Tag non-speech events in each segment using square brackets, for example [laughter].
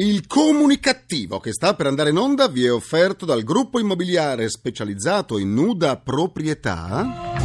Il comunicativo che sta per andare in onda vi è offerto dal gruppo immobiliare specializzato in nuda proprietà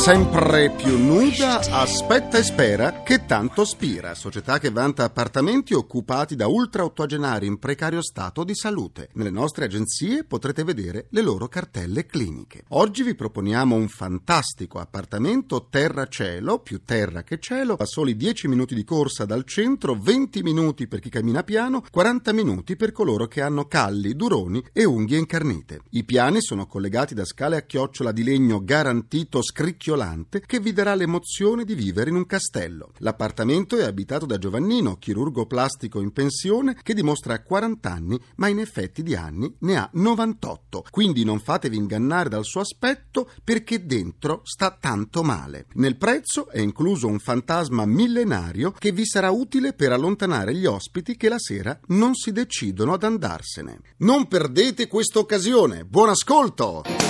sempre più nuda, aspetta e spera che tanto spira, società che vanta appartamenti occupati da ultra ottogenari in precario stato di salute. Nelle nostre agenzie potrete vedere le loro cartelle cliniche. Oggi vi proponiamo un fantastico appartamento terra-cielo, più terra che cielo, a soli 10 minuti di corsa dal centro, 20 minuti per chi cammina piano, 40 minuti per coloro che hanno calli, duroni e unghie incarnite. I piani sono collegati da scale a chiocciola di legno garantito scricchiolato scricchiolante che vi darà l'emozione di vivere in un castello. L'appartamento è abitato da Giovannino, chirurgo plastico in pensione, che dimostra 40 anni, ma in effetti di anni ne ha 98. Quindi non fatevi ingannare dal suo aspetto perché dentro sta tanto male. Nel prezzo è incluso un fantasma millenario che vi sarà utile per allontanare gli ospiti che la sera non si decidono ad andarsene. Non perdete questa occasione. Buon ascolto!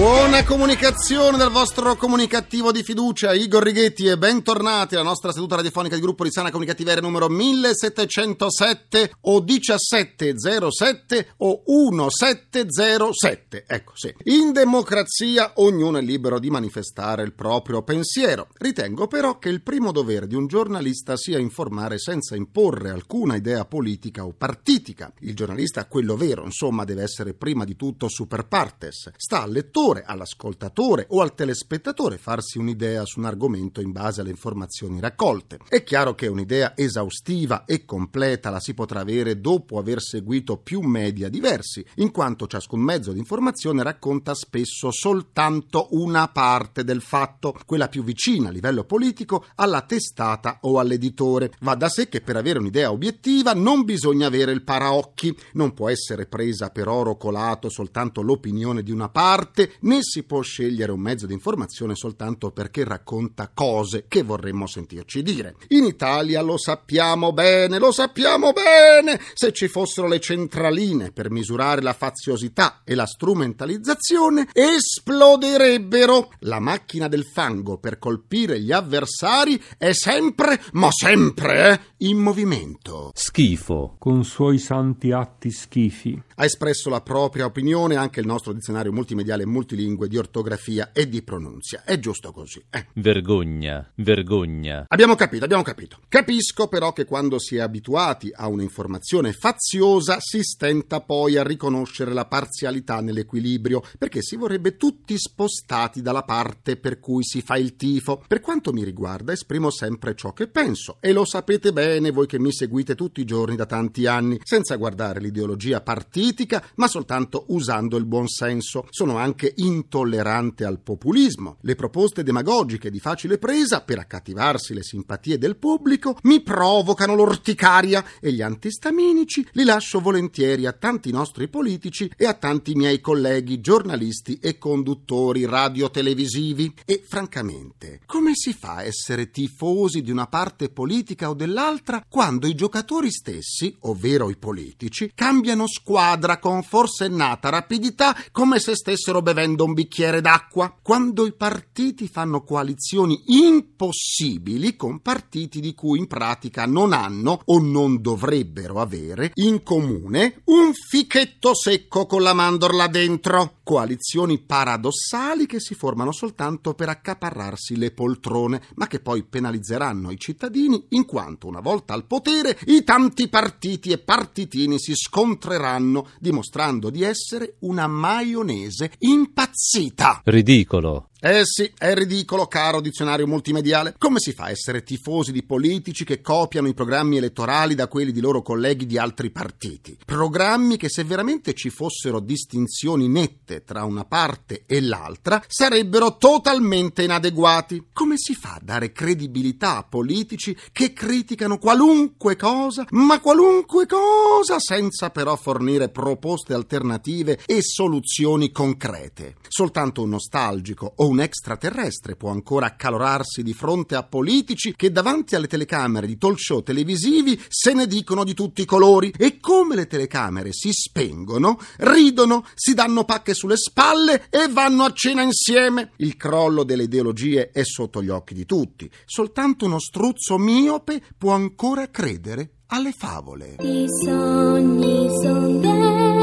Buona comunicazione dal vostro comunicativo di fiducia, Igor Righetti e bentornati alla nostra seduta radiofonica di gruppo di sana comunicativeria numero 1707 o 1707 o 1707. Ecco, sì. In democrazia ognuno è libero di manifestare il proprio pensiero. Ritengo però che il primo dovere di un giornalista sia informare senza imporre alcuna idea politica o partitica. Il giornalista, quello vero, insomma, deve essere prima di tutto super partes. Sta al lettore lettore, all'ascoltatore o al telespettatore farsi un'idea su un argomento in base alle informazioni raccolte. È chiaro che un'idea esaustiva e completa la si potrà avere dopo aver seguito più media diversi, in quanto ciascun mezzo di informazione racconta spesso soltanto una parte del fatto, quella più vicina a livello politico alla testata o all'editore. Va da sé che per avere un'idea obiettiva non bisogna avere il paraocchi, non può essere presa per oro colato soltanto l'opinione di una parte né si può scegliere un mezzo di informazione soltanto perché racconta cose che vorremmo sentirci dire. In Italia lo sappiamo bene, lo sappiamo bene! Se ci fossero le centraline per misurare la faziosità e la strumentalizzazione, esploderebbero. La macchina del fango per colpire gli avversari è sempre, ma sempre, eh, in movimento. Schifo. Con suoi santi atti schifi. Ha espresso la propria opinione anche il nostro dizionario multimediale multimediale multilingue di ortografia e di pronunzia. È giusto così. Eh. Vergogna, vergogna. Abbiamo capito, abbiamo capito. Capisco però che quando si è abituati a un'informazione faziosa si stenta poi a riconoscere la parzialità nell'equilibrio, perché si vorrebbe tutti spostati dalla parte per cui si fa il tifo. Per quanto mi riguarda, esprimo sempre ciò che penso e lo sapete bene voi che mi seguite tutti i giorni da tanti anni, senza guardare l'ideologia partitica, ma soltanto usando il buon senso. Sono anche intollerante al populismo. Le proposte demagogiche di facile presa per accattivarsi le simpatie del pubblico mi provocano l'orticaria e gli antistaminici li lascio volentieri a tanti nostri politici e a tanti miei colleghi giornalisti e conduttori radiotelevisivi. E francamente, come si fa a essere tifosi di una parte politica o dell'altra quando i giocatori stessi, ovvero i politici, cambiano squadra con forsennata rapidità come se stessero bevendo bevendo un bicchiere d'acqua, quando i partiti fanno coalizioni impossibili con partiti di cui in pratica non hanno o non dovrebbero avere in comune un fichetto secco con la mandorla dentro, coalizioni paradossali che si formano soltanto per accaparrarsi le poltrone, ma che poi penalizzeranno i cittadini in quanto una volta al potere i tanti partiti e partitini si scontreranno dimostrando di essere una maionese impazzita impazzita. Ridicolo. Eh sì, è ridicolo, caro dizionario multimediale. Come si fa a essere tifosi di politici che copiano i programmi elettorali da quelli di loro colleghi di altri partiti? Programmi che se veramente ci fossero distinzioni nette tra una parte e l'altra sarebbero totalmente inadeguati. Come si fa a dare credibilità a politici che criticano qualunque cosa, ma qualunque cosa, senza però fornire proposte alternative e soluzioni concrete? Soltanto un nostalgico o un extraterrestre può ancora accalorarsi di fronte a politici che davanti alle telecamere di talk show televisivi se ne dicono di tutti i colori e come le telecamere si spengono, ridono, si danno pacche sulle spalle e vanno a cena insieme. Il crollo delle ideologie è sotto gli occhi di tutti. Soltanto uno struzzo miope può ancora credere alle favole. I sogni sono desideri.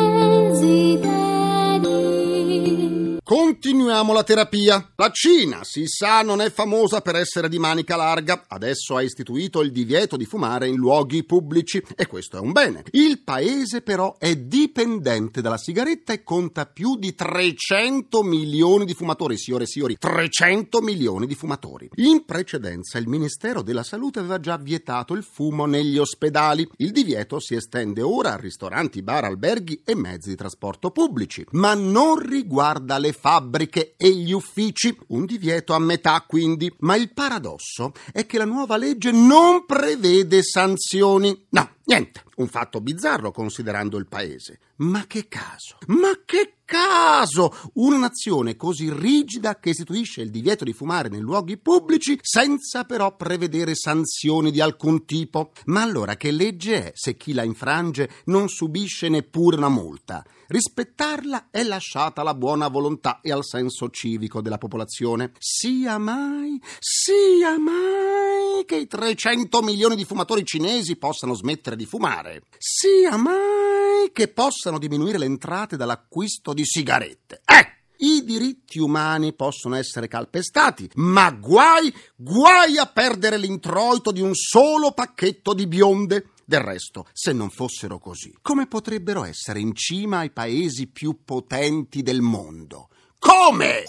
Continuiamo la terapia. La Cina, si sa, non è famosa per essere di manica larga. Adesso ha istituito il divieto di fumare in luoghi pubblici e questo è un bene. Il paese però è dipendente dalla sigaretta e conta più di 300 milioni di fumatori. Signore e signori, 300 milioni di fumatori. In precedenza il Ministero della Salute aveva già vietato il fumo negli ospedali. Il divieto si estende ora a ristoranti, bar, alberghi e mezzi di trasporto pubblici, ma non riguarda le fabbriche e gli uffici. Un divieto a metà quindi. Ma il paradosso è che la nuova legge non prevede sanzioni. No, niente. Un fatto bizzarro considerando il paese. Ma che caso? Ma che caso! Una nazione così rigida che istituisce il divieto di fumare nei luoghi pubblici senza però prevedere sanzioni di alcun tipo. Ma allora che legge è se chi la infrange non subisce neppure una multa? Rispettarla è lasciata alla buona volontà e al senso civico della popolazione. Sia mai, sia mai che i 300 milioni di fumatori cinesi possano smettere di fumare. Sia mai che possano diminuire le entrate dall'acquisto di sigarette. Eh! I diritti umani possono essere calpestati, ma guai, guai a perdere l'introito di un solo pacchetto di bionde. Del resto, se non fossero così, come potrebbero essere in cima ai paesi più potenti del mondo? Come?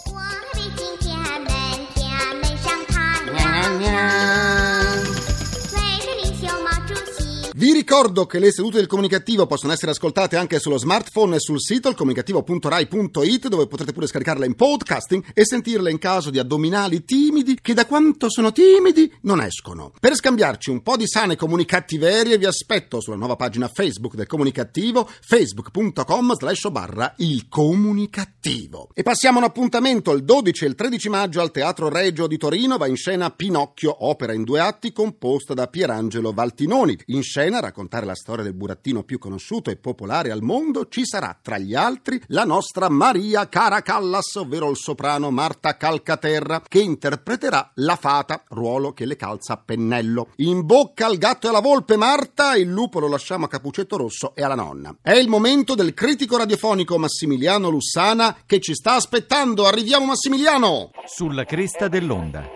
Vi ricordo che le sedute del comunicativo possono essere ascoltate anche sullo smartphone e sul sito ilcomunicativo.rai.it dove potrete pure scaricarle in podcasting e sentirle in caso di addominali timidi che da quanto sono timidi non escono. Per scambiarci un po' di sane comunicattiverie vi aspetto sulla nuova pagina Facebook del comunicativo facebook.com slash barra il comunicativo. E passiamo a un appuntamento il 12 e il 13 maggio al Teatro Regio di Torino va in scena Pinocchio, opera in due atti composta da Pierangelo Valtinoni. In scena a raccontare la storia del burattino più conosciuto e popolare al mondo ci sarà tra gli altri la nostra Maria Caracallas, ovvero il soprano Marta Calcaterra, che interpreterà la fata, ruolo che le calza a pennello. In bocca al gatto e alla volpe Marta, il lupo lo lasciamo a Capuccetto Rosso e alla nonna. È il momento del critico radiofonico Massimiliano Lussana che ci sta aspettando. Arriviamo Massimiliano! Sulla cresta dell'onda.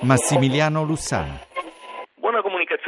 Massimiliano Lussana.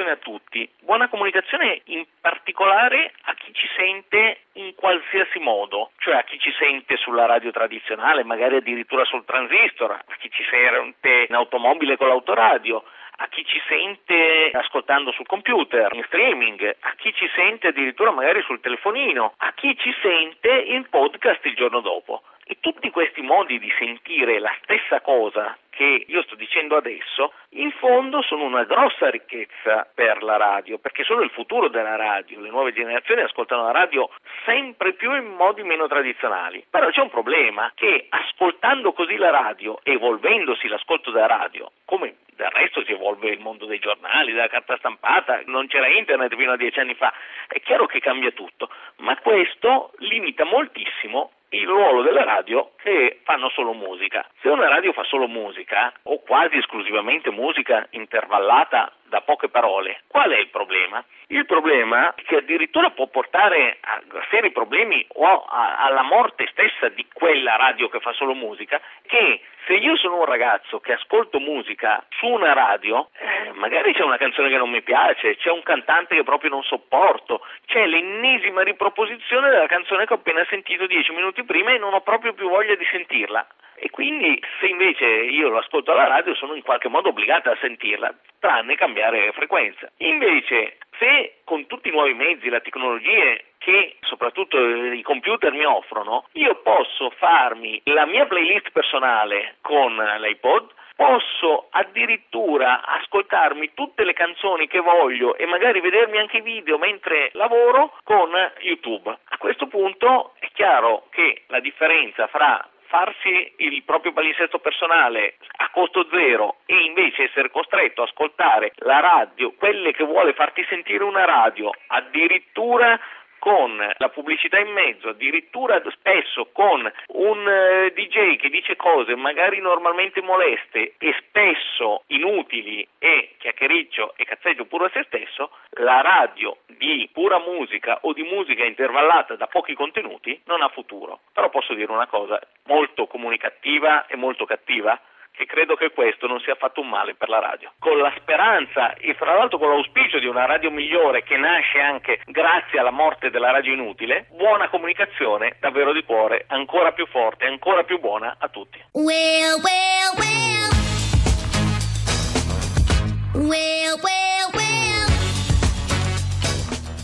Comunicazione a tutti, buona comunicazione in particolare a chi ci sente in qualsiasi modo, cioè a chi ci sente sulla radio tradizionale, magari addirittura sul transistor, a chi ci sente in automobile con l'autoradio, a chi ci sente ascoltando sul computer, in streaming, a chi ci sente addirittura magari sul telefonino, a chi ci sente in podcast il giorno dopo. E tutti questi modi di sentire la stessa cosa che io sto dicendo adesso, in fondo sono una grossa ricchezza per la radio, perché sono il futuro della radio. Le nuove generazioni ascoltano la radio sempre più in modi meno tradizionali. Però c'è un problema che ascoltando così la radio, evolvendosi l'ascolto della radio, come del resto si evolve il mondo dei giornali, della carta stampata, non c'era internet fino a dieci anni fa, è chiaro che cambia tutto, ma questo limita moltissimo il ruolo della radio che fanno solo musica. Se una radio fa solo musica, o quasi esclusivamente musica intervallata da poche parole, qual è il problema? Il problema che addirittura può portare a seri problemi o a- alla morte stessa di quella radio che fa solo musica, che se io sono un ragazzo che ascolto musica su una radio, eh, magari c'è una canzone che non mi piace, c'è un cantante che proprio non sopporto, c'è l'ennesima riproposizione della canzone che ho appena sentito dieci minuti prima e non ho proprio più voglia di sentirla. E quindi se invece io lo ascolto alla radio sono in qualche modo obbligata a sentirla, tranne cambiare frequenza. Invece se con tutti i nuovi mezzi, le tecnologie che soprattutto i computer mi offrono, io posso farmi la mia playlist personale con l'iPod, posso addirittura ascoltarmi tutte le canzoni che voglio e magari vedermi anche i video mentre lavoro con YouTube. A questo punto è chiaro che la differenza fra farsi il proprio palinsesto personale a costo zero e invece essere costretto a ascoltare la radio, quelle che vuole farti sentire una radio, addirittura con la pubblicità in mezzo, addirittura spesso con un eh, DJ che dice cose magari normalmente moleste e spesso inutili e chiacchiericcio e cazzeggio puro a se stesso, la radio di pura musica o di musica intervallata da pochi contenuti non ha futuro. Però posso dire una cosa molto comunicativa e molto cattiva e credo che questo non sia affatto un male per la radio. Con la speranza e fra l'altro con l'auspicio di una radio migliore che nasce anche grazie alla morte della radio inutile, buona comunicazione davvero di cuore, ancora più forte, ancora più buona a tutti. Well, well, well.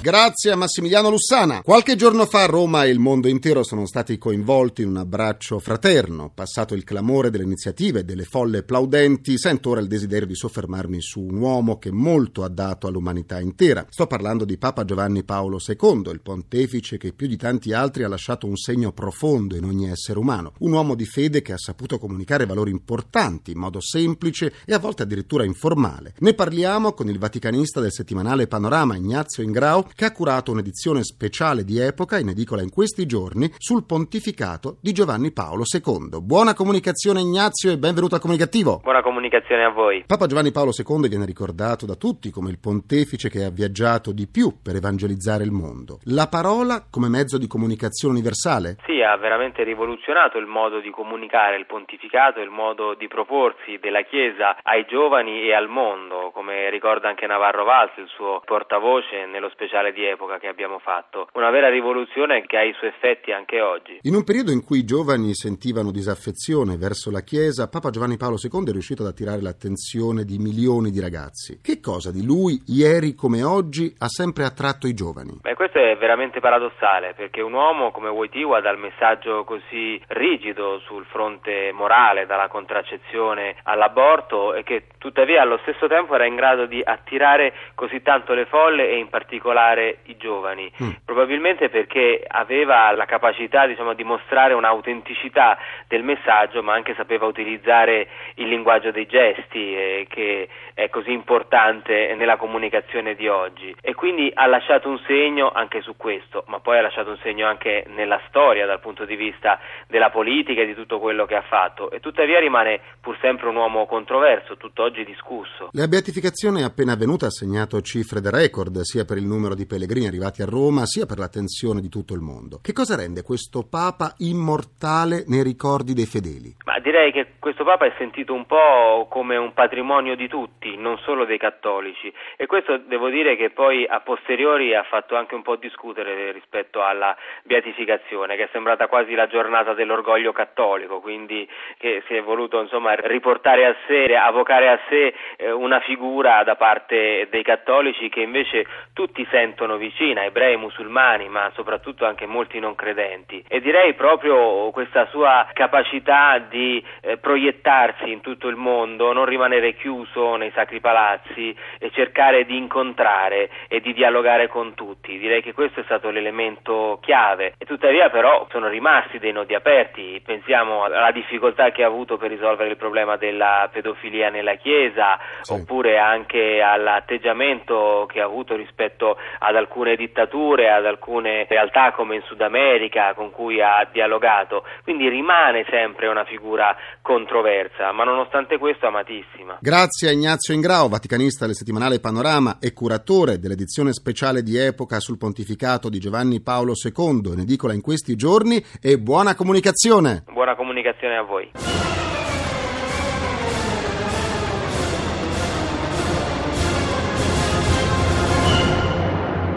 Grazie a Massimiliano Lussana. Qualche giorno fa Roma e il mondo intero sono stati coinvolti in un abbraccio fraterno. Passato il clamore delle iniziative e delle folle plaudenti, sento ora il desiderio di soffermarmi su un uomo che molto ha dato all'umanità intera. Sto parlando di Papa Giovanni Paolo II, il pontefice che più di tanti altri ha lasciato un segno profondo in ogni essere umano. Un uomo di fede che ha saputo comunicare valori importanti in modo semplice e a volte addirittura informale. Ne parliamo con il vaticanista del settimanale Panorama Ignazio Ingrao che ha curato un'edizione speciale di epoca in edicola in questi giorni sul pontificato di Giovanni Paolo II. Buona comunicazione Ignazio e benvenuto al comunicativo. Buona comunicazione a voi. Papa Giovanni Paolo II viene ricordato da tutti come il pontefice che ha viaggiato di più per evangelizzare il mondo. La parola come mezzo di comunicazione universale? Sì, ha veramente rivoluzionato il modo di comunicare il pontificato, il modo di proporsi della Chiesa ai giovani e al mondo, come ricorda anche Navarro Valls, il suo portavoce nello speciale di epoca che abbiamo fatto. Una vera rivoluzione che ha i suoi effetti anche oggi. In un periodo in cui i giovani sentivano disaffezione verso la Chiesa, Papa Giovanni Paolo II è riuscito ad attirare l'attenzione di milioni di ragazzi. Che cosa di lui, ieri come oggi, ha sempre attratto i giovani? Beh, questo è veramente paradossale, perché un uomo come Wojtyła dal messaggio così rigido sul fronte morale, dalla contraccezione all'aborto, e che tuttavia allo stesso tempo era in grado di attirare così tanto le folle e in particolare i giovani, Mm. probabilmente perché aveva la capacità diciamo, di mostrare un'autenticità del messaggio, ma anche sapeva utilizzare il linguaggio dei gesti eh, che è così importante nella comunicazione di oggi e quindi ha lasciato un segno anche su questo, ma poi ha lasciato un segno anche nella storia dal punto di vista della politica e di tutto quello che ha fatto e tuttavia rimane pur sempre un uomo controverso, tutt'oggi discusso. La beatificazione appena avvenuta ha segnato cifre da record sia per il numero di pellegrini arrivati a Roma sia per l'attenzione di tutto il mondo. Che cosa rende questo Papa immortale nei ricordi dei fedeli? Ma direi che questo Papa è sentito un po' come un patrimonio di tutti, non solo dei cattolici. E questo devo dire che poi a posteriori ha fatto anche un po' discutere rispetto alla beatificazione che è sembrata quasi la giornata dell'orgoglio cattolico, quindi che si è voluto insomma riportare a sé, avocare a sé eh, una figura da parte dei cattolici che invece tutti sentono vicina, ebrei, musulmani, ma soprattutto anche molti non credenti. E direi proprio questa sua capacità di eh, proiettarsi in tutto il mondo, non rimanere chiuso nei sacri palazzi e cercare di incontrare e di dialogare con tutti. Direi che questo è stato l'elemento chiave e tuttavia però sono rimasti dei nodi aperti. Pensiamo alla difficoltà che ha avuto per risolvere il problema della pedofilia nella Chiesa Sì. oppure anche all'atteggiamento che ha avuto rispetto ad alcune dittature, ad alcune realtà come in Sud America con cui ha dialogato. Quindi rimane sempre una figura controversa, ma nonostante questo amatissima. Grazie a Ignazio Ingrao, vaticanista del settimanale Panorama e curatore dell'edizione speciale di epoca sul pontificato di Giovanni Paolo II, in edicola in questi giorni, e buona comunicazione! Buona comunicazione a voi.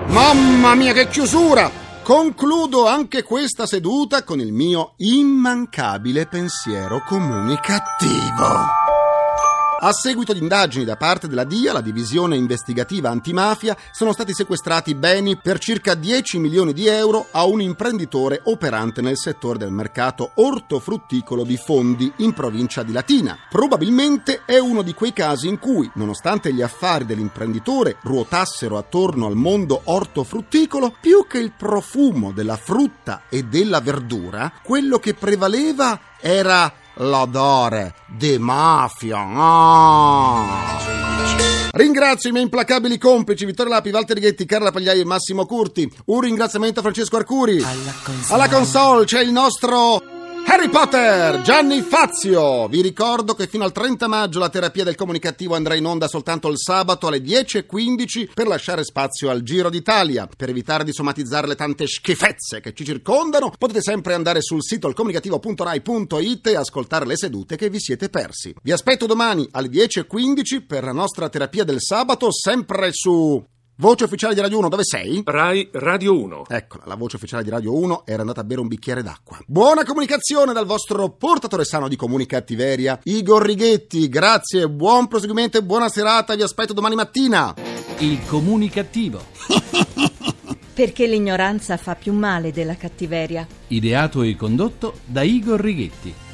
Mamma mia, che chiusura! Concludo anche questa seduta con il mio immancabile pensiero comunicativo. A seguito di indagini da parte della DIA, la divisione investigativa antimafia, sono stati sequestrati beni per circa 10 milioni di euro a un imprenditore operante nel settore del mercato ortofrutticolo di Fondi in provincia di Latina. Probabilmente è uno di quei casi in cui, nonostante gli affari dell'imprenditore ruotassero attorno al mondo ortofrutticolo, più che il profumo della frutta e della verdura, quello che prevaleva era l'odore di mafia. Ah. Ringrazio i miei implacabili complici Vittorio Lapi, Walter Ghetti, Carla Pagliai e Massimo Curti. Un ringraziamento a Francesco Arcuri. Alla console. Alla console c'è il nostro Harry Potter, Gianni Fazio. Vi ricordo che fino al 30 maggio la terapia del comunicativo andrà in onda soltanto il sabato alle 10.15 per lasciare spazio al Giro d'Italia. Per evitare di somatizzare le tante schifezze che ci circondano, potete sempre andare sul sito alcomunicativo.rai.it e ascoltare le sedute che vi siete persi. Vi aspetto domani alle 10.15 per la nostra terapia del sabato, sempre su Voce ufficiale di Radio 1, dove sei? Rai Radio 1. Eccola, la voce ufficiale di Radio 1 era andata a bere un bicchiere d'acqua. Buona comunicazione dal vostro portatore sano di comunicattiveria, Igor Righetti. Grazie, buon proseguimento e buona serata. Vi aspetto domani mattina. Il comunicativo. [laughs] Perché l'ignoranza fa più male della cattiveria. Ideato e condotto da Igor Righetti.